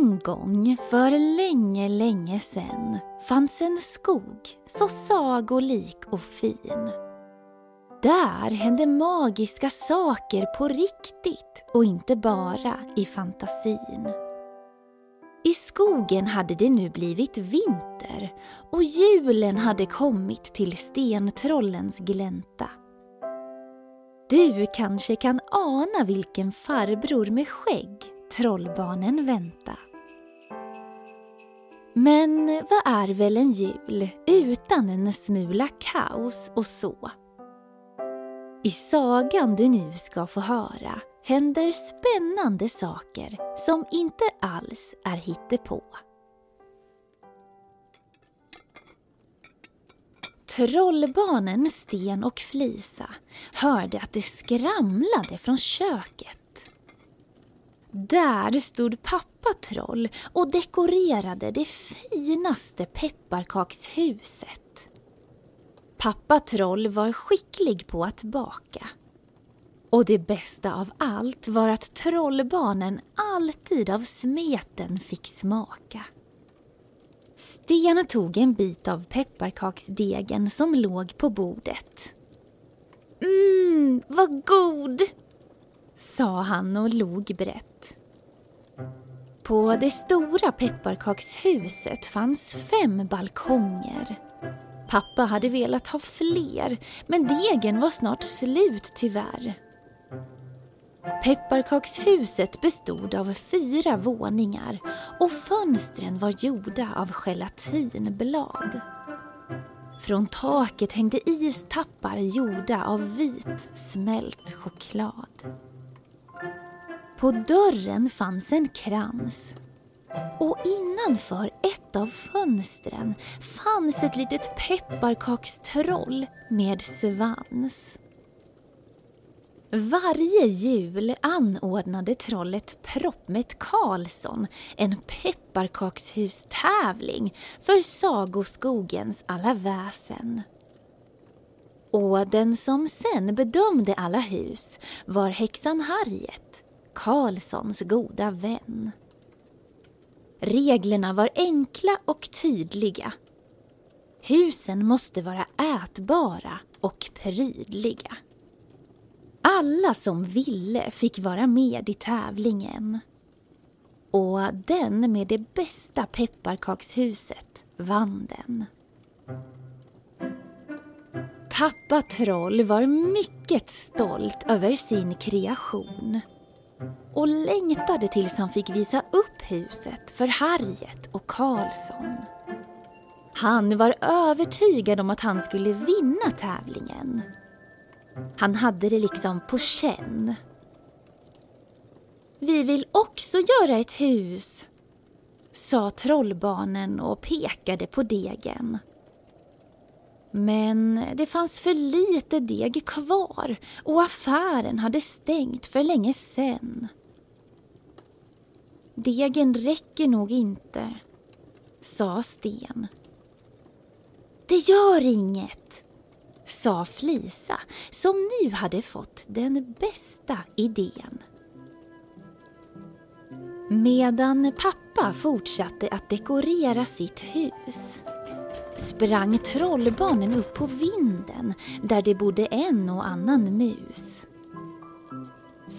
En gång för länge, länge sen fanns en skog så sagolik och fin. Där hände magiska saker på riktigt och inte bara i fantasin. I skogen hade det nu blivit vinter och julen hade kommit till stentrollens glänta. Du kanske kan ana vilken farbror med skägg trollbarnen vänta. Men vad är väl en jul utan en smula kaos och så? I sagan du nu ska få höra händer spännande saker som inte alls är hittepå. Trollbarnen Sten och Flisa hörde att det skramlade från köket. Där stod pappa Troll och dekorerade det finaste pepparkakshuset. Pappa Troll var skicklig på att baka. Och det bästa av allt var att trollbarnen alltid av smeten fick smaka. Sten tog en bit av pepparkaksdegen som låg på bordet. Mmm, vad god! Sa han och log brett. På det stora pepparkakshuset fanns fem balkonger. Pappa hade velat ha fler, men degen var snart slut tyvärr. Pepparkakshuset bestod av fyra våningar och fönstren var gjorda av gelatinblad. Från taket hängde istappar gjorda av vit smält choklad. På dörren fanns en krans och innanför ett av fönstren fanns ett litet pepparkakstroll med svans. Varje jul anordnade trollet Proppmätt Karlsson en pepparkakshustävling för Sagoskogens alla väsen. Och den som sen bedömde alla hus var häxan Harriet, Karlssons goda vän. Reglerna var enkla och tydliga. Husen måste vara ätbara och prydliga. Alla som ville fick vara med i tävlingen. Och den med det bästa pepparkakshuset vann den. Pappa Troll var mycket stolt över sin kreation och längtade tills han fick visa upp huset för Harriet och Karlsson. Han var övertygad om att han skulle vinna tävlingen han hade det liksom på känn. Vi vill också göra ett hus, sa trollbarnen och pekade på degen. Men det fanns för lite deg kvar och affären hade stängt för länge sen. Degen räcker nog inte, sa Sten. Det gör inget, sa Flisa som nu hade fått den bästa idén. Medan pappa fortsatte att dekorera sitt hus sprang trollbarnen upp på vinden där det bodde en och annan mus.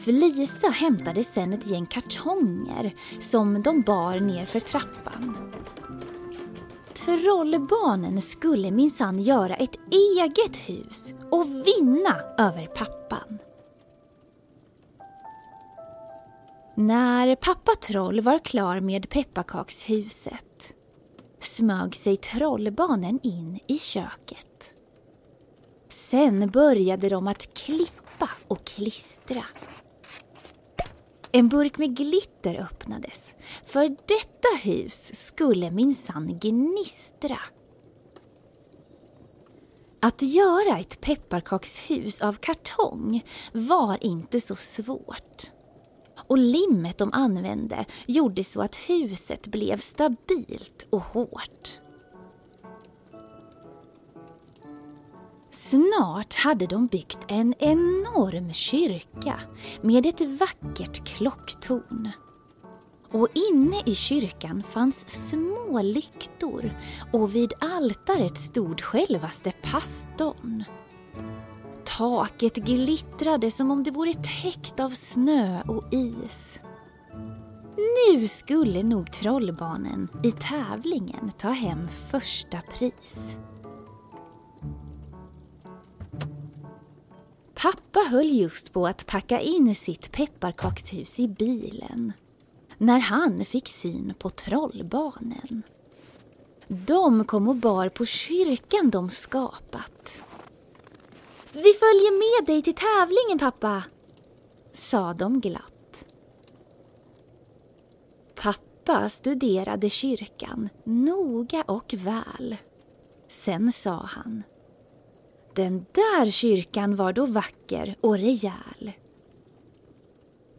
Flisa hämtade sen ett gäng kartonger som de bar ner för trappan. Trollbarnen skulle minsann göra ett eget hus och vinna över pappan. När pappa Troll var klar med pepparkakshuset smög sig trollbarnen in i köket. Sen började de att klippa och klistra en burk med glitter öppnades. För detta hus skulle minsann gnistra. Att göra ett pepparkakshus av kartong var inte så svårt. Och limmet de använde gjorde så att huset blev stabilt och hårt. Snart hade de byggt en enorm kyrka med ett vackert klocktorn. och inne i kyrkan fanns små lyktor och vid altaret stod självaste pastorn. Taket glittrade som om det vore täckt av snö och is. Nu skulle nog trollbarnen i tävlingen ta hem första pris. Pappa höll just på att packa in sitt pepparkakshus i bilen när han fick syn på trollbarnen. De kom och bar på kyrkan de skapat. Vi följer med dig till tävlingen pappa, sa de glatt. Pappa studerade kyrkan noga och väl. Sen sa han den där kyrkan var då vacker och rejäl.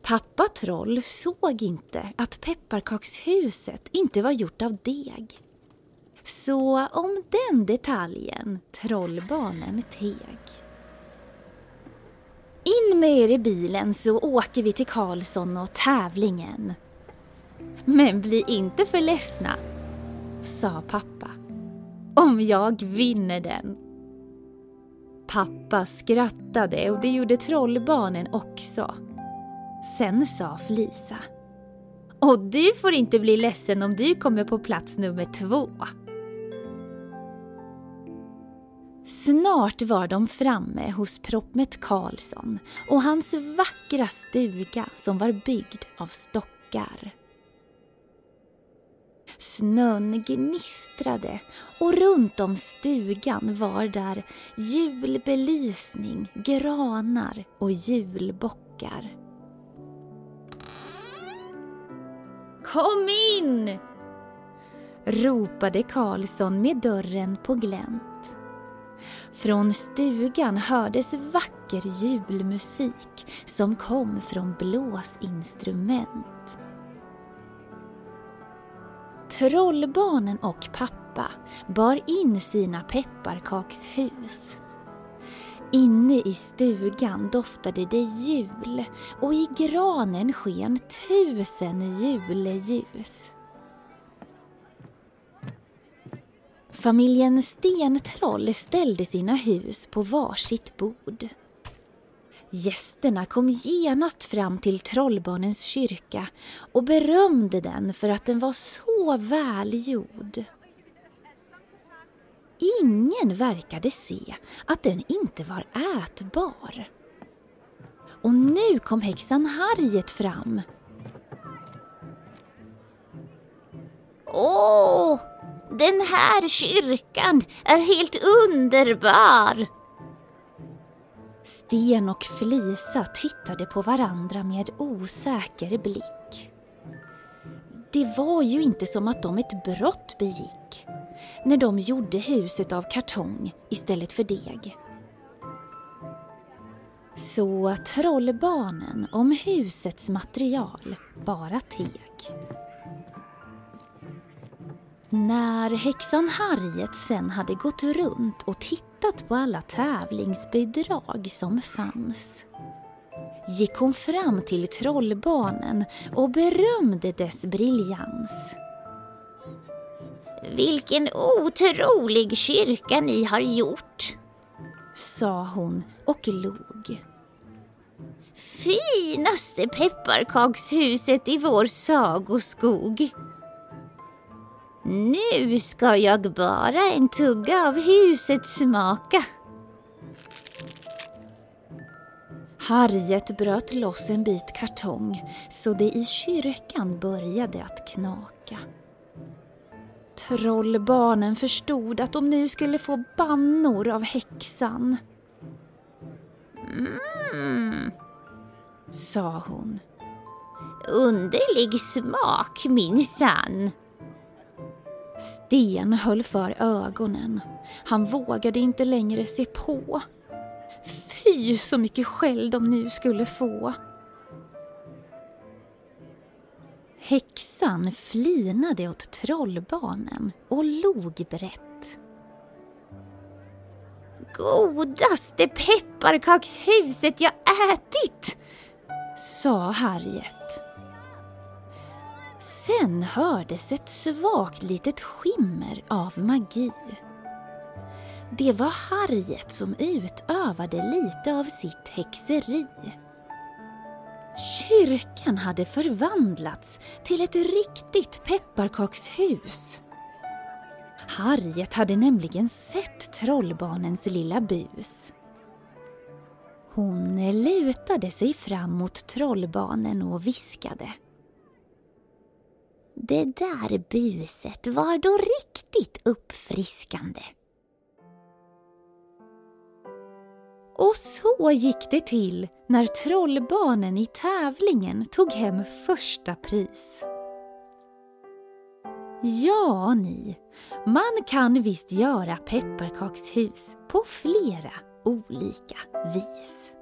Pappa Troll såg inte att pepparkakshuset inte var gjort av deg. Så om den detaljen trollbarnen teg. In med er i bilen så åker vi till Karlsson och tävlingen. Men bli inte för ledsna, sa pappa. Om jag vinner den. Pappa skrattade och det gjorde trollbarnen också. Sen sa Flisa. Och du får inte bli ledsen om du kommer på plats nummer två. Snart var de framme hos Proppmet Karlsson och hans vackra stuga som var byggd av stockar. Snön gnistrade och runt om stugan var där julbelysning, granar och julbockar. Kom in! ropade Karlsson med dörren på glänt. Från stugan hördes vacker julmusik som kom från blåsinstrument. Trollbarnen och pappa bar in sina pepparkakshus. Inne i stugan doftade det jul och i granen sken tusen juleljus. Familjen Stentroll ställde sina hus på varsitt bord. Gästerna kom genast fram till trollbarnens kyrka och berömde den för att den var så välgjord. Ingen verkade se att den inte var ätbar. Och nu kom häxan Harriet fram. Åh, den här kyrkan är helt underbar! Sten och Flisa tittade på varandra med osäker blick. Det var ju inte som att de ett brott begick när de gjorde huset av kartong istället för deg. Så trollbarnen om husets material bara teg. När häxan Harriet sen hade gått runt och tittat på alla tävlingsbidrag som fanns gick hon fram till trollbarnen och berömde dess briljans. Vilken otrolig kyrka ni har gjort, sa hon och log. Finaste pepparkakshuset i vår sagoskog. Nu ska jag bara en tugga av huset smaka. Harriet bröt loss en bit kartong så det i kyrkan började att knaka. Trollbarnen förstod att de nu skulle få bannor av häxan. Mm, sa hon. Underlig smak minsann. Sten höll för ögonen. Han vågade inte längre se på. Fy så mycket skäll de nu skulle få. Häxan flinade åt trollbarnen och log brett. Godaste pepparkakshuset jag ätit! sa Harriet. Sen hördes ett svagt litet skimmer av magi. Det var Harriet som utövade lite av sitt häxeri. Kyrkan hade förvandlats till ett riktigt pepparkakshus. Harriet hade nämligen sett trollbarnens lilla bus. Hon lutade sig fram mot trollbarnen och viskade. Det där buset var då riktigt uppfriskande. Och så gick det till när trollbarnen i tävlingen tog hem första pris. Ja, ni, man kan visst göra pepparkakshus på flera olika vis.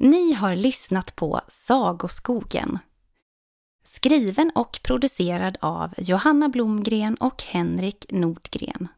Ni har lyssnat på Sagoskogen. Skriven och producerad av Johanna Blomgren och Henrik Nordgren.